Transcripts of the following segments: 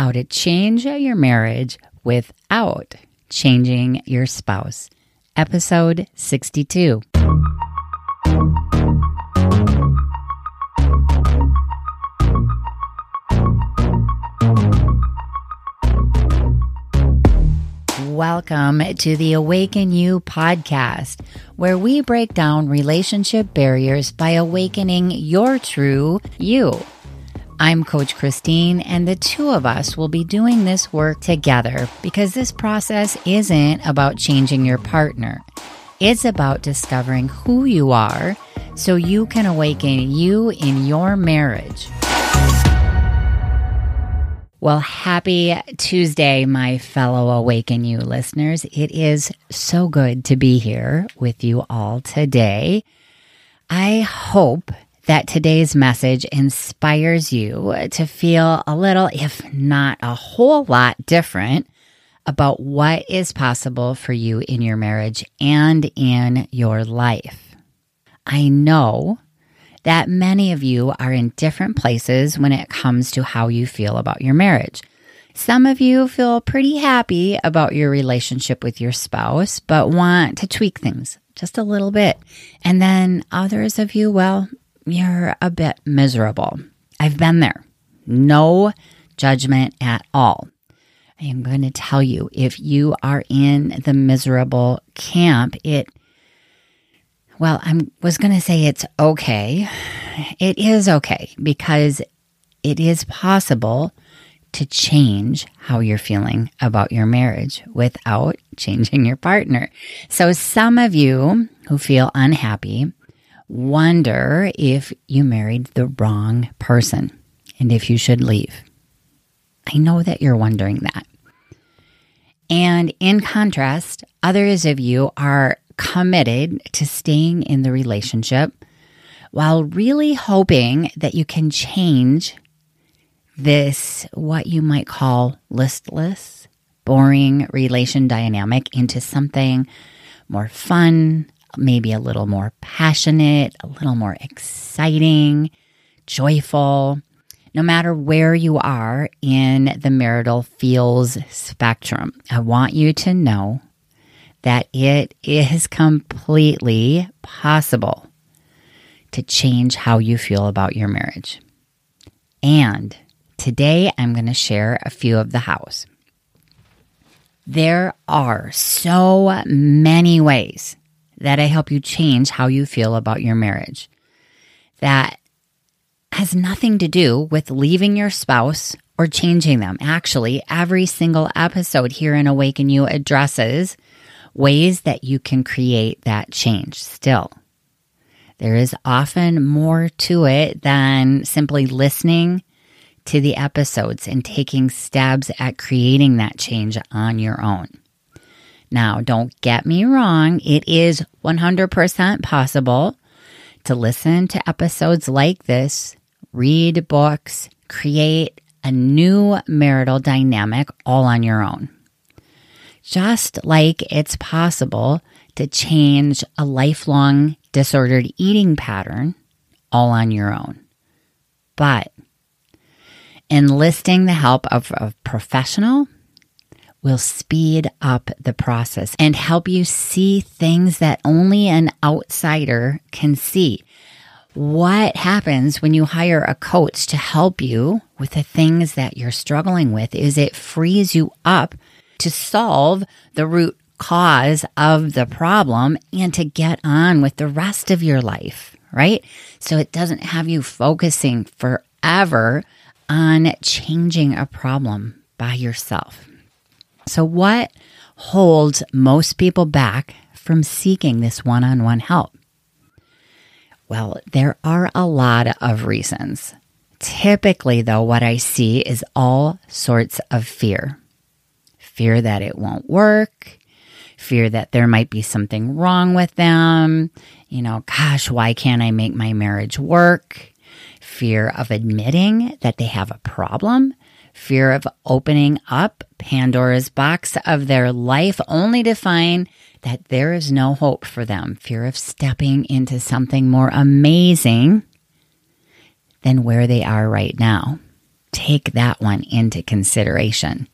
how to change your marriage without changing your spouse. Episode 62. Welcome to the Awaken You podcast, where we break down relationship barriers by awakening your true you. I'm Coach Christine, and the two of us will be doing this work together because this process isn't about changing your partner. It's about discovering who you are so you can awaken you in your marriage. Well, happy Tuesday, my fellow Awaken You listeners. It is so good to be here with you all today. I hope that today's message inspires you to feel a little, if not a whole lot different about what is possible for you in your marriage and in your life. I know that many of you are in different places when it comes to how you feel about your marriage. Some of you feel pretty happy about your relationship with your spouse, but want to tweak things just a little bit. And then others of you, well, you're a bit miserable. I've been there. No judgment at all. I am going to tell you if you are in the miserable camp, it well, I was going to say it's okay. It is okay because it is possible to change how you're feeling about your marriage without changing your partner. So, some of you who feel unhappy wonder if you married the wrong person and if you should leave. I know that you're wondering that. And in contrast, others of you are committed to staying in the relationship while really hoping that you can change this, what you might call listless, boring relation dynamic into something more fun, maybe a little more passionate, a little more exciting, joyful. No matter where you are in the marital feels spectrum, I want you to know that it is completely possible to change how you feel about your marriage. And today I'm going to share a few of the hows. There are so many ways that I help you change how you feel about your marriage. That has nothing to do with leaving your spouse or changing them. Actually, every single episode here in Awaken You addresses ways that you can create that change still. There is often more to it than simply listening to the episodes and taking stabs at creating that change on your own. Now, don't get me wrong, it is 100% possible to listen to episodes like this, read books, create a new marital dynamic all on your own just like it's possible to change a lifelong disordered eating pattern all on your own. But enlisting the help of a professional will speed up the process and help you see things that only an outsider can see. What happens when you hire a coach to help you with the things that you're struggling with is it frees you up to solve the root cause of the problem and to get on with the rest of your life, right? So it doesn't have you focusing forever on changing a problem by yourself. So, what holds most people back from seeking this one on one help? Well, there are a lot of reasons. Typically, though, what I see is all sorts of fear fear that it won't work, fear that there might be something wrong with them. You know, gosh, why can't I make my marriage work? Fear of admitting that they have a problem, fear of opening up Pandora's box of their life only to find that there is no hope for them, fear of stepping into something more amazing than where they are right now. take that one into consideration.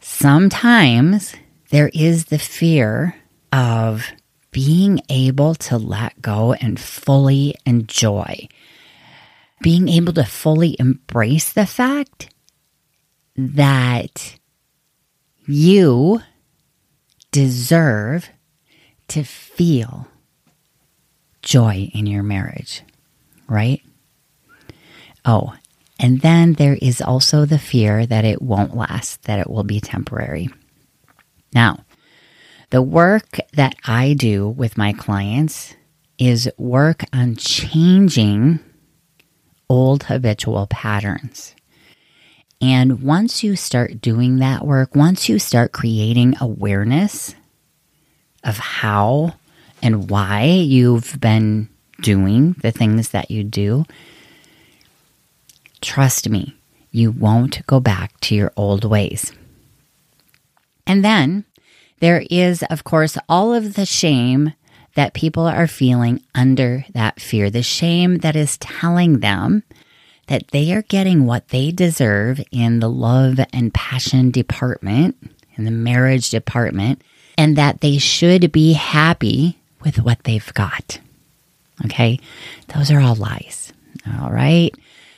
Sometimes there is the fear of being able to let go and fully enjoy, being able to fully embrace the fact that you deserve to feel joy in your marriage, right? Oh, and then there is also the fear that it won't last, that it will be temporary. Now, the work that I do with my clients is work on changing old habitual patterns. And once you start doing that work, once you start creating awareness of how and why you've been doing the things that you do, trust me, you won't go back to your old ways. And then there is, of course, all of the shame that people are feeling under that fear, the shame that is telling them that they are getting what they deserve in the love and passion department, in the marriage department, and that they should be happy with what they've got. Okay, those are all lies. All right.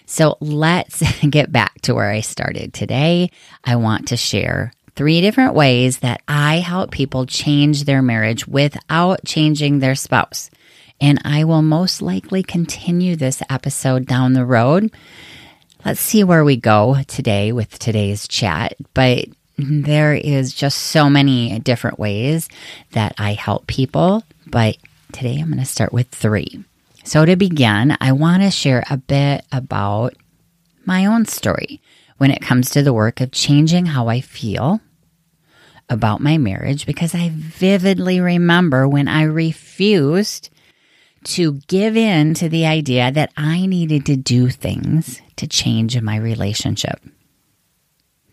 So let's get back to where I started today. I want to share three different ways that I help people change their marriage without changing their spouse. And I will most likely continue this episode down the road. Let's see where we go today with today's chat. But there is just so many different ways that I help people. But today I'm going to start with three. So, to begin, I want to share a bit about my own story when it comes to the work of changing how I feel about my marriage because I vividly remember when I refused to give in to the idea that I needed to do things to change my relationship.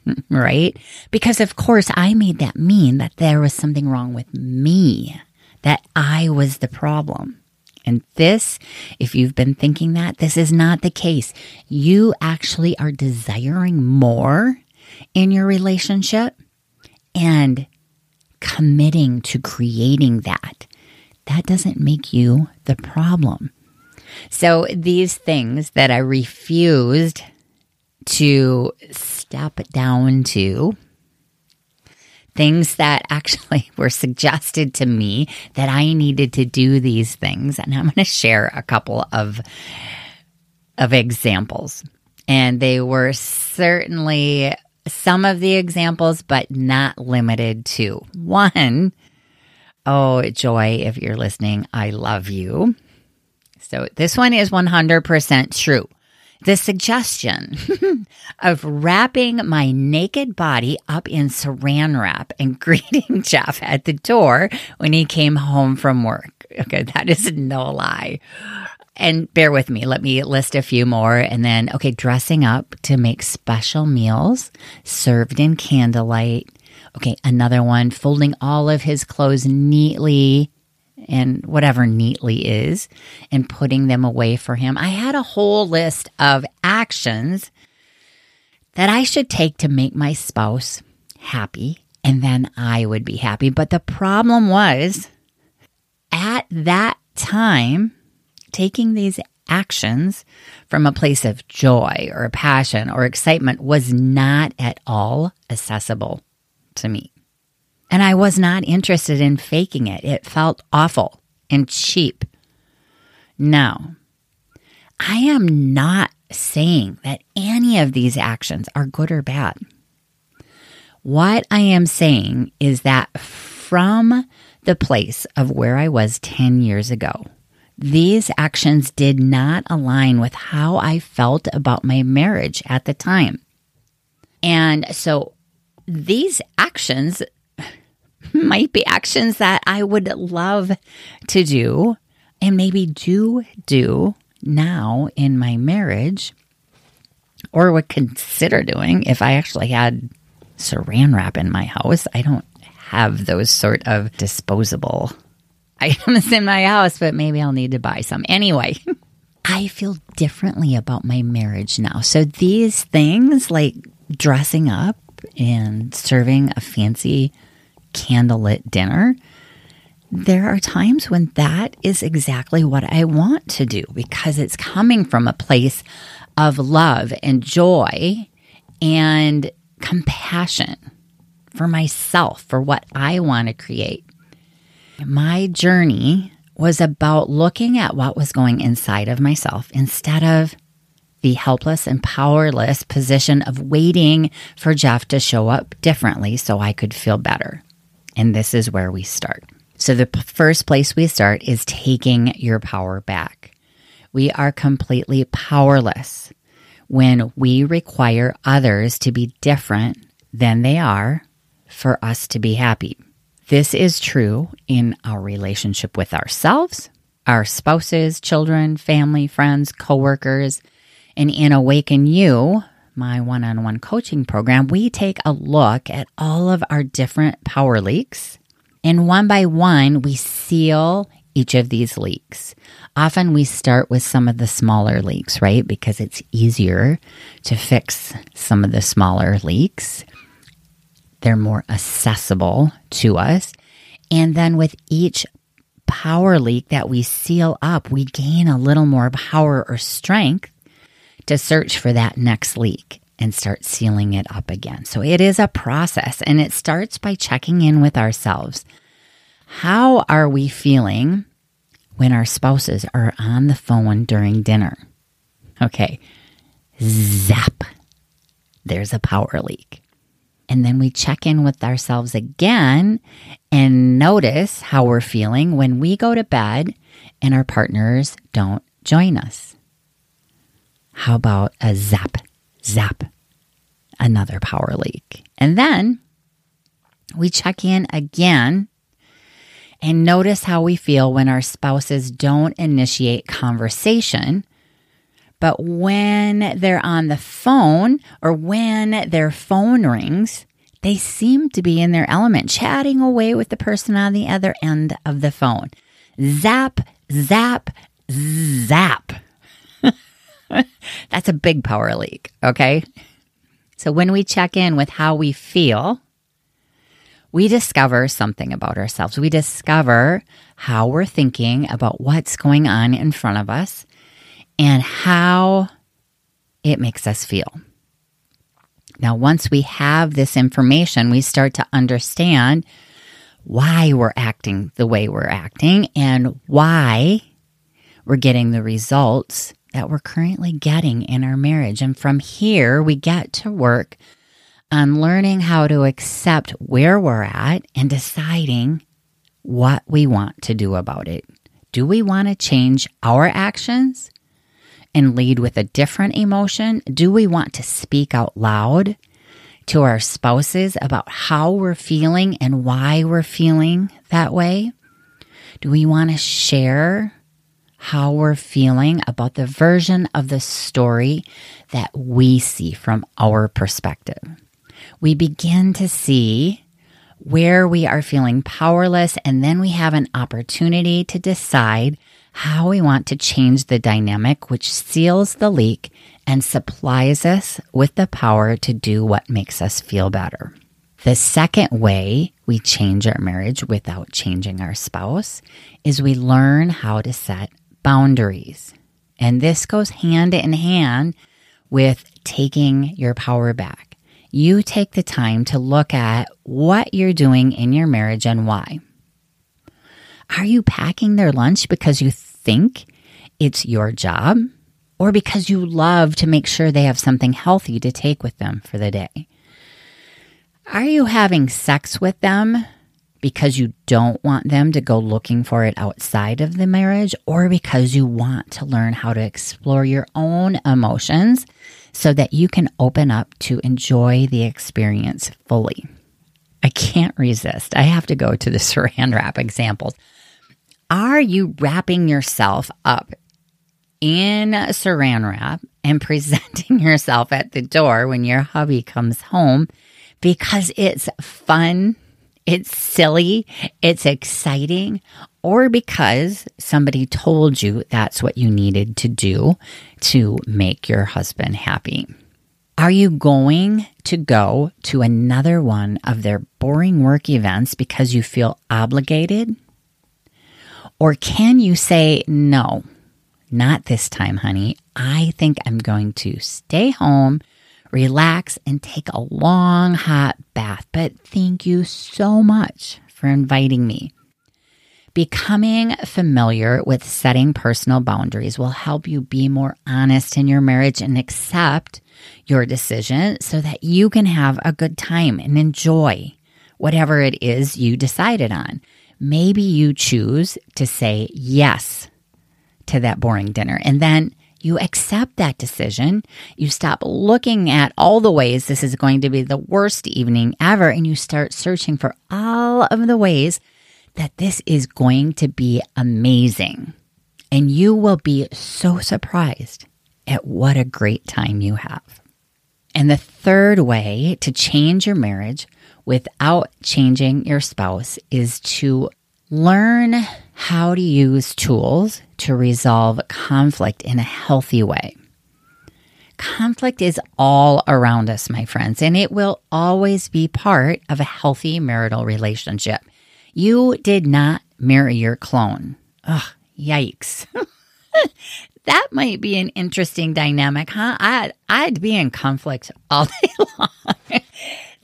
Right? Because, of course, I made that mean that there was something wrong with me, that I was the problem. And this, if you've been thinking that, this is not the case. You actually are desiring more in your relationship and committing to creating that that doesn't make you the problem. So these things that I refused to step down to, things that actually were suggested to me that I needed to do these things. And I'm going to share a couple of, of examples. And they were certainly some of the examples, but not limited to. One Oh, Joy, if you're listening, I love you. So this one is 100% true. The suggestion of wrapping my naked body up in saran wrap and greeting Jeff at the door when he came home from work. Okay, that is no lie. And bear with me, let me list a few more. And then, okay, dressing up to make special meals served in candlelight Okay, another one, folding all of his clothes neatly and whatever neatly is and putting them away for him. I had a whole list of actions that I should take to make my spouse happy and then I would be happy. But the problem was at that time, taking these actions from a place of joy or passion or excitement was not at all accessible to me. And I was not interested in faking it. It felt awful and cheap. Now, I am not saying that any of these actions are good or bad. What I am saying is that from the place of where I was 10 years ago, these actions did not align with how I felt about my marriage at the time. And so these actions might be actions that I would love to do and maybe do do now in my marriage or would consider doing if I actually had saran wrap in my house. I don't have those sort of disposable items in my house, but maybe I'll need to buy some. Anyway, I feel differently about my marriage now. So these things like dressing up and serving a fancy candlelit dinner, there are times when that is exactly what I want to do because it's coming from a place of love and joy and compassion for myself, for what I want to create. My journey was about looking at what was going inside of myself instead of the helpless and powerless position of waiting for Jeff to show up differently so I could feel better. And this is where we start. So, the p- first place we start is taking your power back. We are completely powerless when we require others to be different than they are for us to be happy. This is true in our relationship with ourselves, our spouses, children, family, friends, coworkers, and in Awaken You, my one on one coaching program, we take a look at all of our different power leaks. And one by one, we seal each of these leaks. Often we start with some of the smaller leaks, right? Because it's easier to fix some of the smaller leaks. They're more accessible to us. And then with each power leak that we seal up, we gain a little more power or strength to search for that next leak and start sealing it up again. So it is a process and it starts by checking in with ourselves. How are we feeling when our spouses are on the phone during dinner? Okay, zap, there's a power leak. And then we check in with ourselves again and notice how we're feeling when we go to bed and our partners don't join us. How about a zap, zap, another power leak? And then we check in again and notice how we feel when our spouses don't initiate conversation. But when they're on the phone or when their phone rings, they seem to be in their element, chatting away with the person on the other end of the phone. Zap, zap, zap. That's a big power leak, okay? So when we check in with how we feel, we discover something about ourselves. We discover how we're thinking about what's going on in front of us and how it makes us feel. Now, once we have this information, we start to understand why we're acting the way we're acting and why we're getting the results that we're currently getting in our marriage. And from here, we get to work on learning how to accept where we're at and deciding what we want to do about it. Do we want to change our actions and lead with a different emotion? Do we want to speak out loud to our spouses about how we're feeling and why we're feeling that way? Do we want to share how we're feeling about the version of the story that we see from our perspective. We begin to see where we are feeling powerless, and then we have an opportunity to decide how we want to change the dynamic, which seals the leak and supplies us with the power to do what makes us feel better. The second way we change our marriage without changing our spouse is we learn how to set boundaries. And this goes hand in hand with taking your power back. You take the time to look at what you're doing in your marriage and why. Are you packing their lunch because you think it's your job or because you love to make sure they have something healthy to take with them for the day? Are you having sex with them because you don't want them to go looking for it outside of the marriage or because you want to learn how to explore your own emotions so that you can open up to enjoy the experience fully. I can't resist. I have to go to the saran wrap examples. Are you wrapping yourself up in saran wrap and presenting yourself at the door when your hubby comes home because it's fun it's silly, it's exciting, or because somebody told you that's what you needed to do to make your husband happy. Are you going to go to another one of their boring work events because you feel obligated? Or can you say, no, not this time, honey. I think I'm going to stay home, relax, and take a long hot bath. But thank you so much for inviting me. Becoming familiar with setting personal boundaries will help you be more honest in your marriage and accept your decision so that you can have a good time and enjoy whatever it is you decided on. Maybe you choose to say yes to that boring dinner and then you accept that decision. You stop looking at all the ways this is going to be the worst evening ever and you start searching for all of the ways that this is going to be amazing. And you will be so surprised at what a great time you have. And the third way to change your marriage without changing your spouse is to learn how to use tools to resolve conflict in a healthy way. Conflict is all around us, my friends, and it will always be part of a healthy marital relationship. You did not marry your clone. Ugh, yikes. that might be an interesting dynamic, huh? I'd, I'd be in conflict all day long.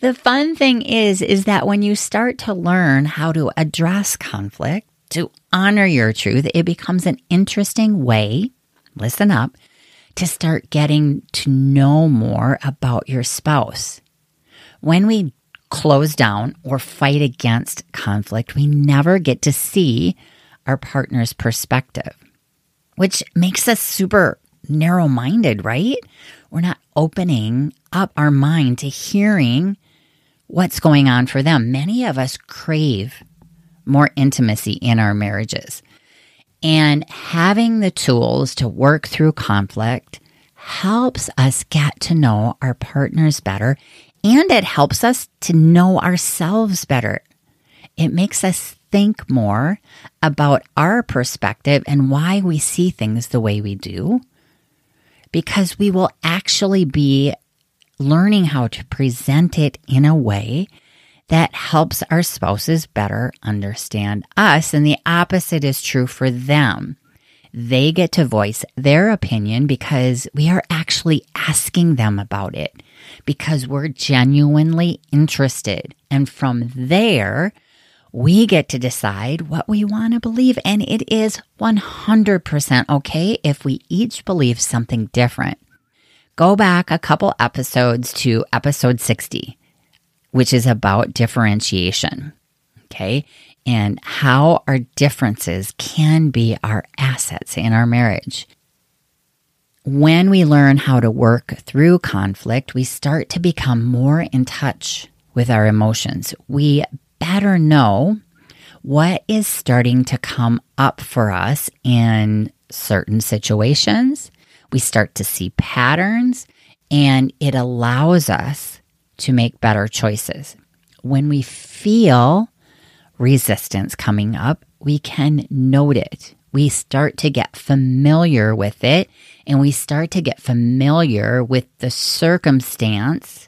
the fun thing is, is that when you start to learn how to address conflict, to honor your truth, it becomes an interesting way, listen up, to start getting to know more about your spouse. When we close down or fight against conflict, we never get to see our partner's perspective, which makes us super narrow minded, right? We're not opening up our mind to hearing what's going on for them. Many of us crave more intimacy in our marriages. And having the tools to work through conflict helps us get to know our partners better and it helps us to know ourselves better. It makes us think more about our perspective and why we see things the way we do, because we will actually be learning how to present it in a way that helps our spouses better understand us. And the opposite is true for them. They get to voice their opinion because we are actually asking them about it because we're genuinely interested. And from there, we get to decide what we want to believe. And it is 100% okay if we each believe something different. Go back a couple episodes to episode 60, which is about differentiation. Okay and how our differences can be our assets in our marriage. When we learn how to work through conflict, we start to become more in touch with our emotions. We better know what is starting to come up for us in certain situations. We start to see patterns, and it allows us to make better choices. When we feel resistance coming up, we can note it. We start to get familiar with it and we start to get familiar with the circumstance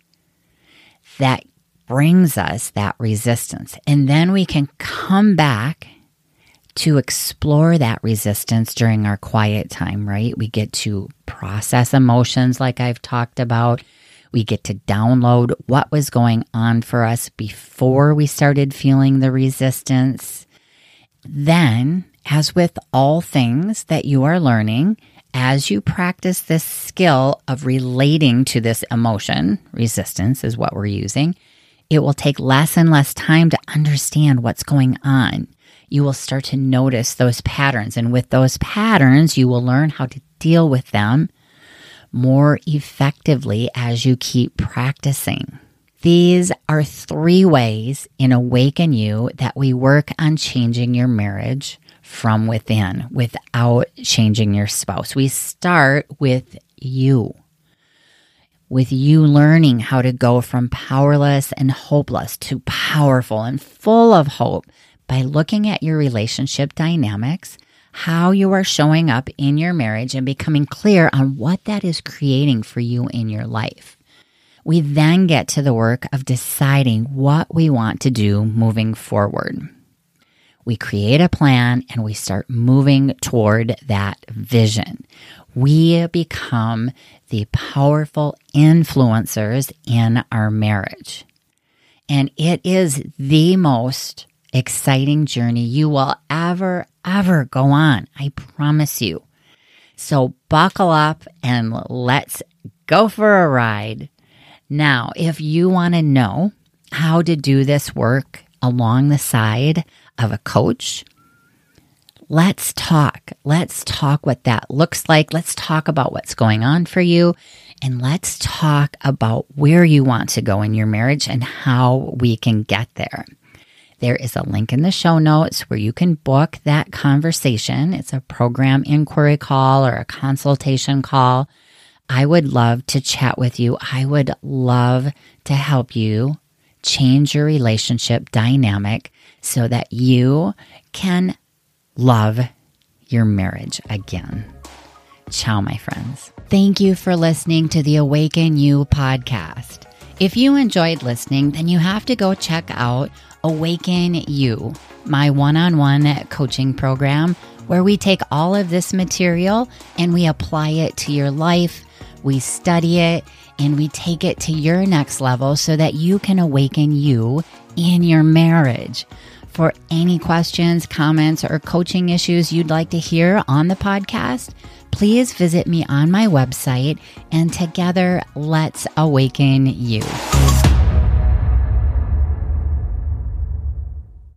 that brings us that resistance. And then we can come back to explore that resistance during our quiet time, right? We get to process emotions like I've talked about. We get to download what was going on for us before we started feeling the resistance. Then, as with all things that you are learning, as you practice this skill of relating to this emotion, resistance is what we're using, it will take less and less time to understand what's going on. You will start to notice those patterns. And with those patterns, you will learn how to deal with them more effectively as you keep practicing. These are three ways in Awaken You that we work on changing your marriage from within without changing your spouse. We start with you. with you learning how to go from powerless and hopeless to powerful and full of hope by looking at your relationship dynamics, how you are showing up in your marriage, and becoming clear on what that is creating for you in your life. We then get to the work of deciding what we want to do moving forward. We create a plan and we start moving toward that vision. We become the powerful influencers in our marriage. And it is the most exciting journey you will ever, ever go on. I promise you. So buckle up and let's go for a ride. Now, if you want to know how to do this work along the side of a coach, let's talk. Let's talk what that looks like. Let's talk about what's going on for you. And let's talk about where you want to go in your marriage and how we can get there. There is a link in the show notes where you can book that conversation. It's a program inquiry call or a consultation call. I would love to chat with you. I would love to help you change your relationship dynamic so that you can love your marriage again. Ciao, my friends. Thank you for listening to the Awaken You podcast. If you enjoyed listening, then you have to go check out Awaken You, my one on one coaching program, where we take all of this material and we apply it to your life, we study it, and we take it to your next level so that you can awaken you in your marriage. For any questions, comments, or coaching issues you'd like to hear on the podcast, please visit me on my website and together let's awaken you.